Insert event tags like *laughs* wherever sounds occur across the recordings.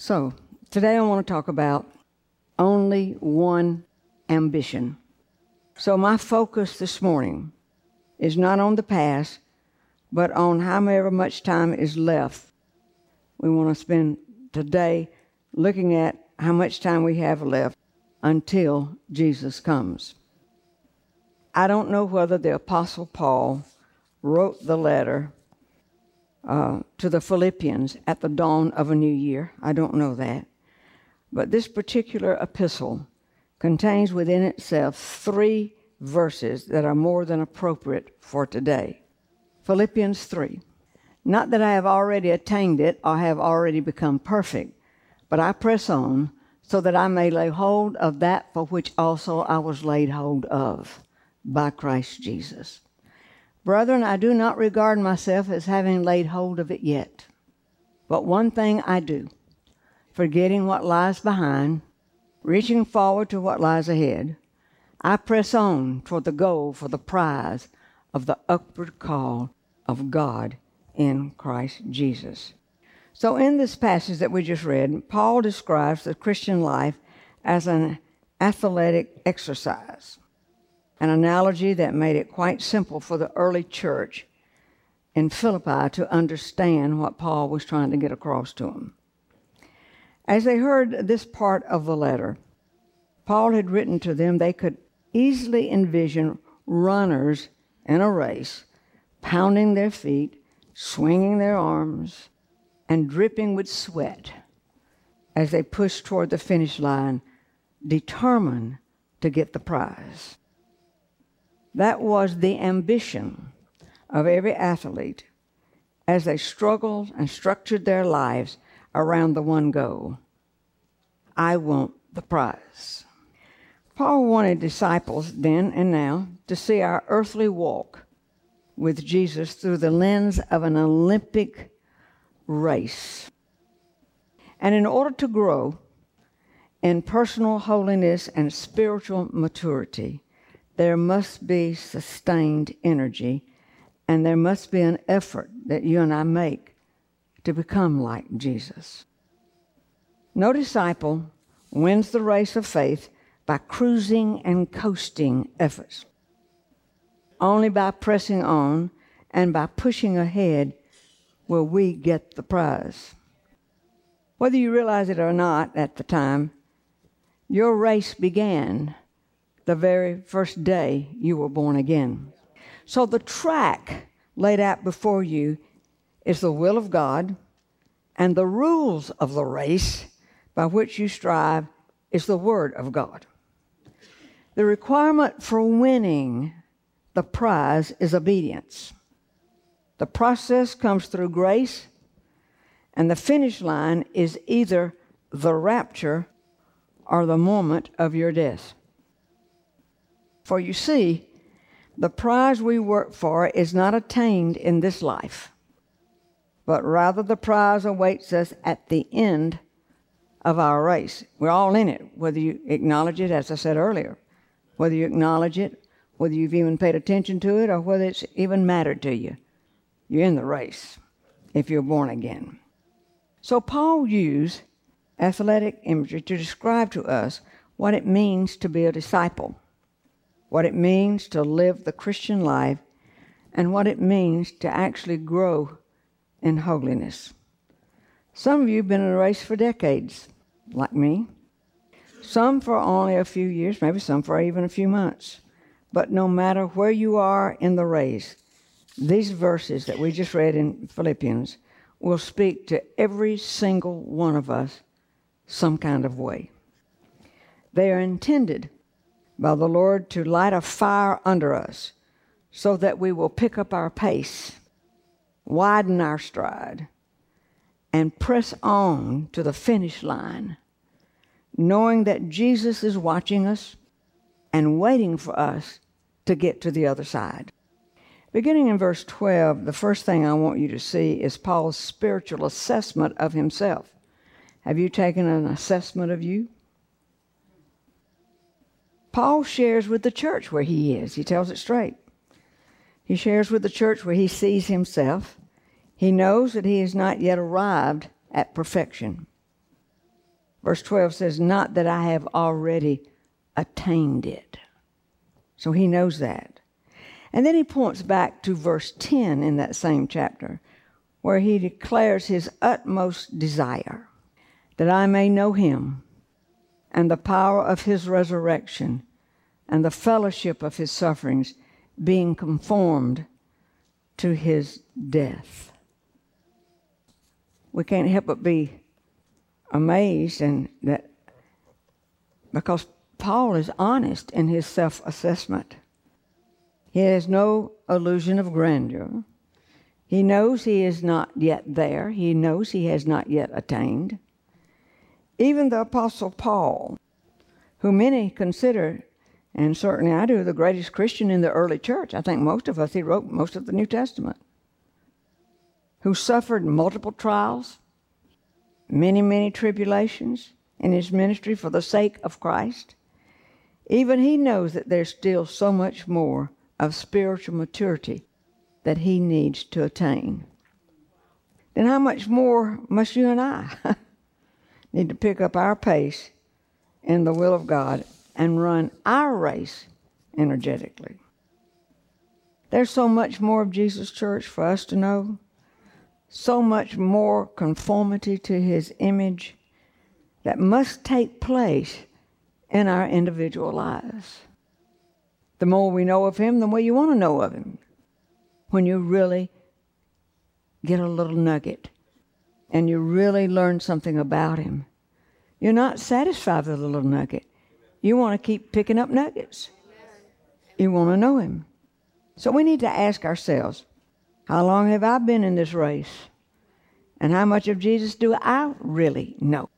So, today I want to talk about only one ambition. So, my focus this morning is not on the past, but on however much time is left. We want to spend today looking at how much time we have left until Jesus comes. I don't know whether the Apostle Paul wrote the letter uh, to the Philippians at the dawn of a new year. I don't know that. But this particular epistle contains within itself three verses that are more than appropriate for today. Philippians 3. Not that I have already attained it or have already become perfect, but I press on so that I may lay hold of that for which also I was laid hold of by Christ Jesus. Brethren, I do not regard myself as having laid hold of it yet. But one thing I do, forgetting what lies behind, reaching forward to what lies ahead, I press on toward the goal for the prize of the upward call of God in Christ Jesus. So, in this passage that we just read, Paul describes the Christian life as an athletic exercise, an analogy that made it quite simple for the early church in Philippi to understand what Paul was trying to get across to them. As they heard this part of the letter, Paul had written to them they could easily envision runners in a race pounding their feet, swinging their arms, and dripping with sweat as they pushed toward the finish line, determined to get the prize. That was the ambition of every athlete as they struggled and structured their lives around the one goal I want the prize. Paul wanted disciples then and now to see our earthly walk with Jesus through the lens of an Olympic race. And in order to grow in personal holiness and spiritual maturity, there must be sustained energy and there must be an effort that you and I make to become like Jesus. No disciple wins the race of faith by cruising and coasting efforts. Only by pressing on and by pushing ahead will we get the prize. Whether you realize it or not at the time, your race began the very first day you were born again. So the track laid out before you is the will of God, and the rules of the race by which you strive is the Word of God. The requirement for winning the prize is obedience. The process comes through grace, and the finish line is either the rapture or the moment of your death. For you see, the prize we work for is not attained in this life, but rather the prize awaits us at the end of our race. We're all in it, whether you acknowledge it, as I said earlier, whether you acknowledge it, whether you've even paid attention to it, or whether it's even mattered to you. You're in the race if you're born again. So Paul used athletic imagery to describe to us what it means to be a disciple, what it means to live the Christian life, and what it means to actually grow in holiness. Some of you have been in a race for decades, like me. Some for only a few years, maybe some for even a few months. But no matter where you are in the race, these verses that we just read in Philippians will speak to every single one of us some kind of way. They are intended by the Lord to light a fire under us so that we will pick up our pace, widen our stride, and press on to the finish line, knowing that Jesus is watching us and waiting for us to get to the other side. Beginning in verse 12, the first thing I want you to see is Paul's spiritual assessment of himself. Have you taken an assessment of you? Paul shares with the church where he is. He tells it straight. He shares with the church where he sees himself. He knows that he has not yet arrived at perfection. Verse 12 says, Not that I have already attained it. So he knows that. And then he points back to verse 10 in that same chapter, where he declares his utmost desire that I may know him and the power of his resurrection and the fellowship of his sufferings, being conformed to his death. We can't help but be amazed and that because Paul is honest in his self assessment. He has no illusion of grandeur. He knows he is not yet there. He knows he has not yet attained. Even the Apostle Paul, who many consider, and certainly I do, the greatest Christian in the early church, I think most of us, he wrote most of the New Testament, who suffered multiple trials, many, many tribulations in his ministry for the sake of Christ. Even he knows that there's still so much more of spiritual maturity that he needs to attain. Then how much more must you and I *laughs* need to pick up our pace in the will of God and run our race energetically. There's so much more of Jesus' church for us to know, so much more conformity to his image that must take place in our individual lives. The more we know of him, the more you want to know of him. When you really get a little nugget and you really learn something about him. You're not satisfied with a little nugget. You want to keep picking up nuggets. You want to know him. So we need to ask ourselves, how long have I been in this race? And how much of Jesus do I really know?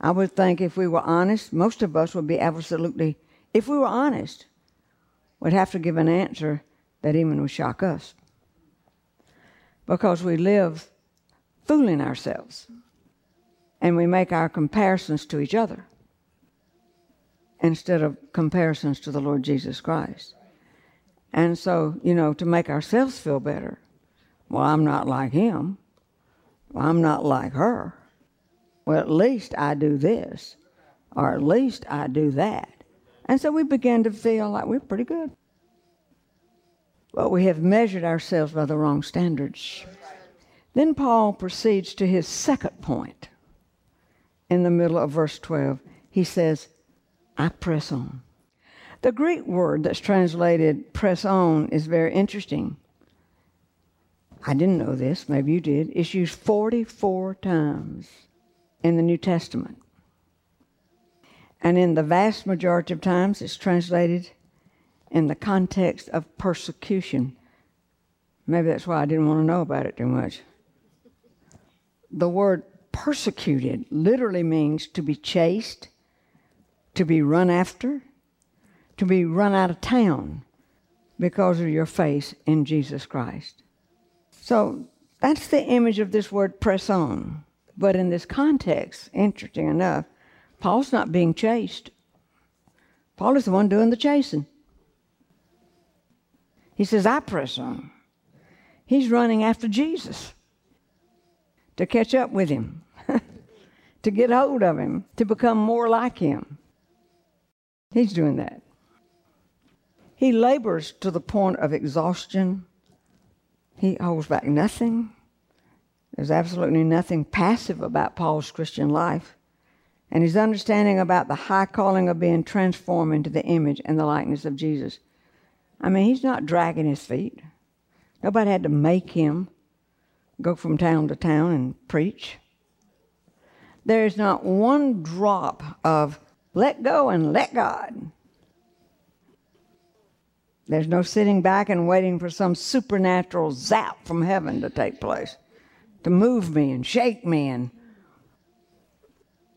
I would think if we were honest, most of us would be absolutely, if we were honest, would have to give an answer that even would shock us. Because we live fooling ourselves. And we make our comparisons to each other instead of comparisons to the Lord Jesus Christ. And so, you know, to make ourselves feel better, well, I'm not like him. Well, I'm not like her. Well, at least I do this, or at least I do that. And so we begin to feel like we're pretty good. But we have measured ourselves by the wrong standards. Then Paul proceeds to his second point in the middle of verse 12. He says, I press on. The Greek word that's translated press on is very interesting. I didn't know this, maybe you did. It's used 44 times in the New Testament. And in the vast majority of times, it's translated in the context of persecution. Maybe that's why I didn't want to know about it too much the word persecuted literally means to be chased, to be run after, to be run out of town because of your faith in Jesus Christ. So that's the image of this word press on. But in this context, interesting enough, Paul's not being chased. Paul is the one doing the chasing. He says, I press on. He's running after Jesus to catch up with him, *laughs* to get hold of him, to become more like him. He's doing that. He labors to the point of exhaustion. He holds back nothing. There's absolutely nothing passive about Paul's Christian life. And his understanding about the high calling of being transformed into the image and the likeness of Jesus. I mean, he's not dragging his feet. Nobody had to make him go from town to town and preach. There is not one drop of let go and let God. There's no sitting back and waiting for some supernatural zap from heaven to take place, to move me and shake me and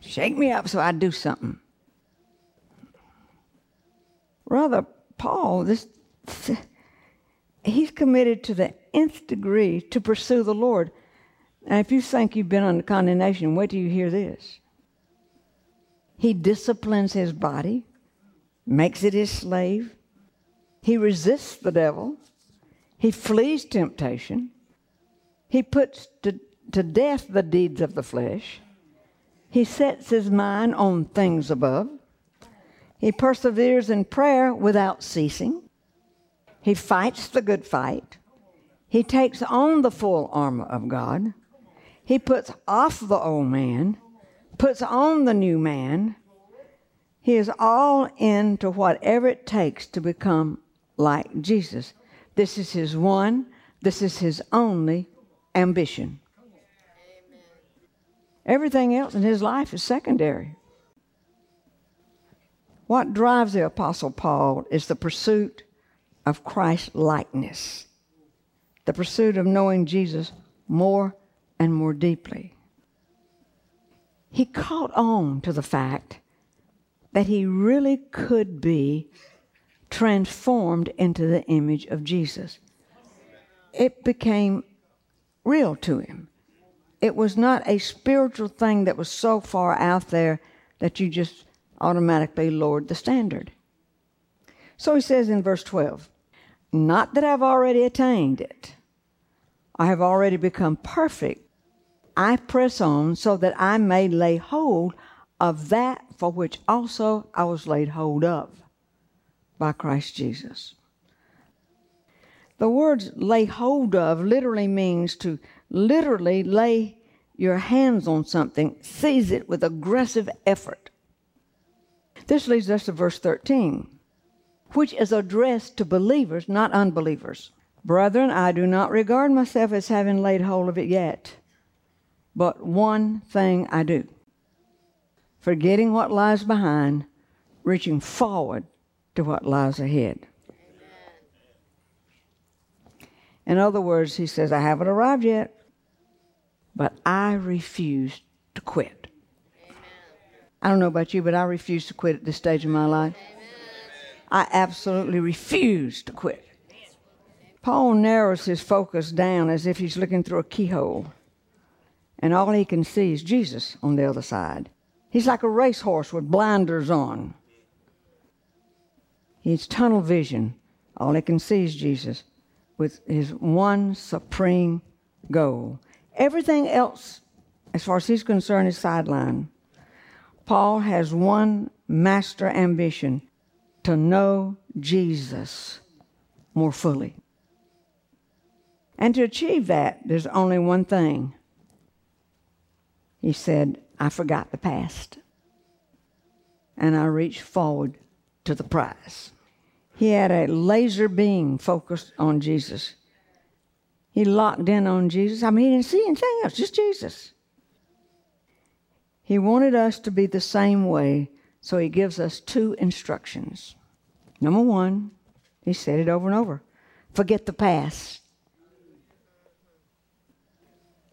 shake me up so I do something. Rather, Paul, this he's committed to the nth degree to pursue the Lord. And if you think you've been under condemnation, wait till you hear this. He disciplines his body, makes it his slave. He resists the devil. He flees temptation. He puts to, to death the deeds of the flesh. He sets his mind on things above. He perseveres in prayer without ceasing. He fights the good fight. He takes on the full armor of God. He puts off the old man, puts on the new man. He is all into whatever it takes to become like Jesus. This is his one, this is his only ambition. Everything else in his life is secondary. What drives the Apostle Paul is the pursuit of Christ likeness, the pursuit of knowing Jesus more and more deeply. He caught on to the fact that he really could be transformed into the image of Jesus. It became real to him. It was not a spiritual thing that was so far out there that you just automatically lowered the standard. So he says in verse 12, Not that I've already attained it, I have already become perfect. I press on so that I may lay hold of that for which also I was laid hold of by Christ Jesus. The words lay hold of literally means to literally lay your hands on something, seize it with aggressive effort. This leads us to verse 13, which is addressed to believers, not unbelievers. Brethren, I do not regard myself as having laid hold of it yet, but one thing I do. Forgetting what lies behind, reaching forward to what lies ahead. In other words, he says, I haven't arrived yet, but I refuse to quit. Amen. I don't know about you, but I refuse to quit at this stage of my life. Amen. I absolutely refuse to quit. Paul narrows his focus down as if he's looking through a keyhole, and all he can see is Jesus on the other side. He's like a racehorse with blinders on. He's tunnel vision. All he can see is Jesus with his one supreme goal. Everything else, as far as he's concerned, is sideline. Paul has one master ambition to know Jesus more fully. And to achieve that, there's only one thing. He said, I forgot the past. And I reached forward to the prize. He had a laser beam focused on Jesus. He locked in on Jesus. I mean, he didn't see anything else, just Jesus. He wanted us to be the same way, so he gives us two instructions. Number one, he said it over and over forget the past.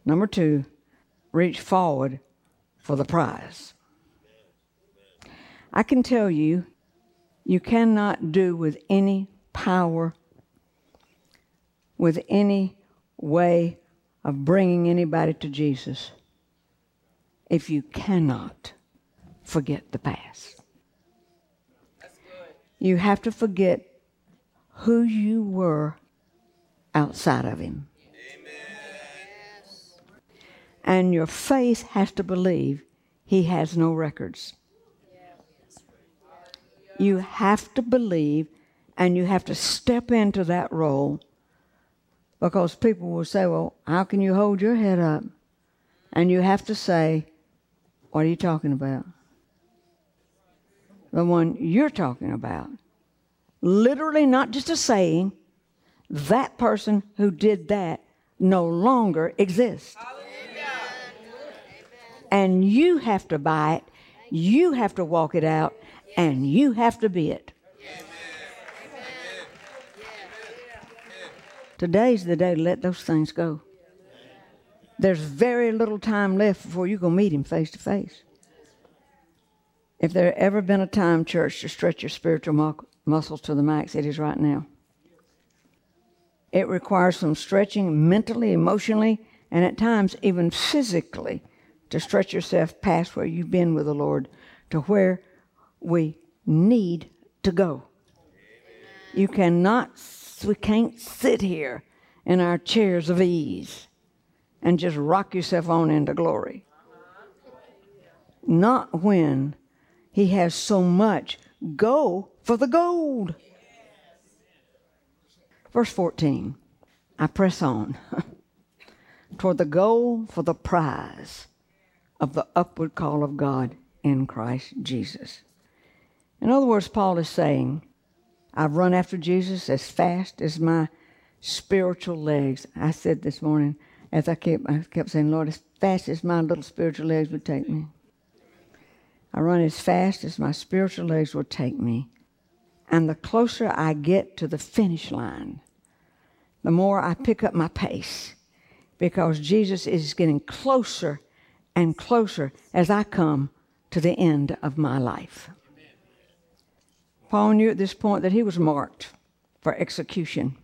Number two, reach forward for the prize. I can tell you you cannot do with any power, with any way of bringing anybody to Jesus if you cannot forget the past. You have to forget who you were outside of Him. And your faith has to believe He has no records. You have to believe and you have to step into that role because people will say, Well, how can you hold your head up? And you have to say, What are you talking about? The one you're talking about. Literally, not just a saying, that person who did that no longer exists. And you have to buy it, you have to walk it out, and you have to be it. Today's the day to let those things go. There's very little time left before going to meet him face to face. If there ever been a time, church, to stretch your spiritual mu- muscles to the max, it is right now. It requires some stretching mentally, emotionally, and at times even physically to stretch yourself past where you've been with the Lord to where we need to go. You cannot, we can't sit here in our chairs of ease and just rock yourself on into glory. not when he has so much. Go for the gold. Verse 14 I press on *laughs* toward the goal for the prize of the upward call of God in Christ Jesus. In other words, Paul is saying, I've run after Jesus as fast as my spiritual legs. I said this morning, as I kept, I kept saying, Lord, as fast as my little spiritual legs would take me. I run as fast as my spiritual legs will take me. And the closer I get to the finish line, the more I pick up my pace because Jesus is getting closer and closer as I come to the end of my life. Paul knew at this point that he was marked for execution.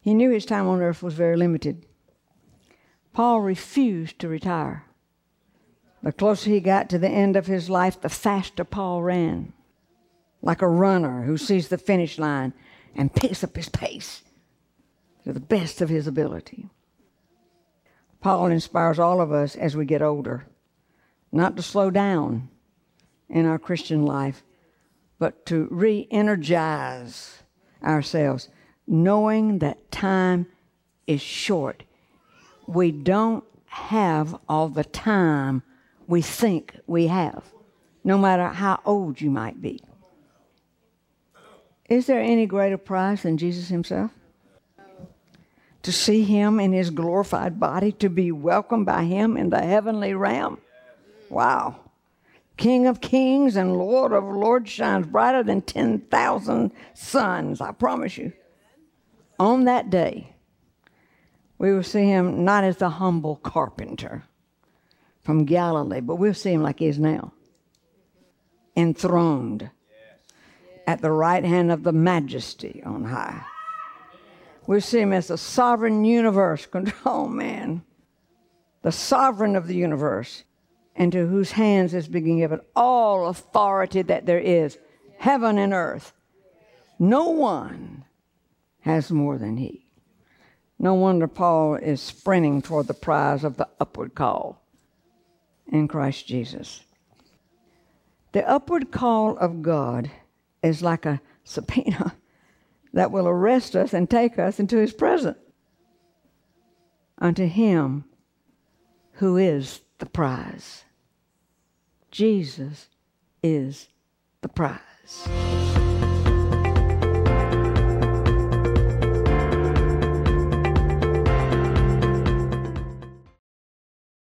He knew his time on earth was very limited. Paul refused to retire. The closer he got to the end of his life, the faster Paul ran, like a runner who sees the finish line and picks up his pace to the best of his ability. Paul inspires all of us as we get older not to slow down in our Christian life, but to re energize ourselves, knowing that time is short. We don't have all the time we think we have, no matter how old you might be. Is there any greater prize than Jesus Himself? To see him in his glorified body, to be welcomed by him in the heavenly realm. Wow. King of kings and Lord of lords shines brighter than 10,000 suns, I promise you. On that day, we will see him not as the humble carpenter from Galilee, but we'll see him like he is now enthroned at the right hand of the majesty on high. We see him as the sovereign universe *laughs* control man, the sovereign of the universe, into whose hands is being given all authority that there is, heaven and earth. No one has more than he. No wonder Paul is sprinting toward the prize of the upward call in Christ Jesus. The upward call of God is like a subpoena that will arrest us and take us into his presence. Unto him who is the prize. Jesus is the prize.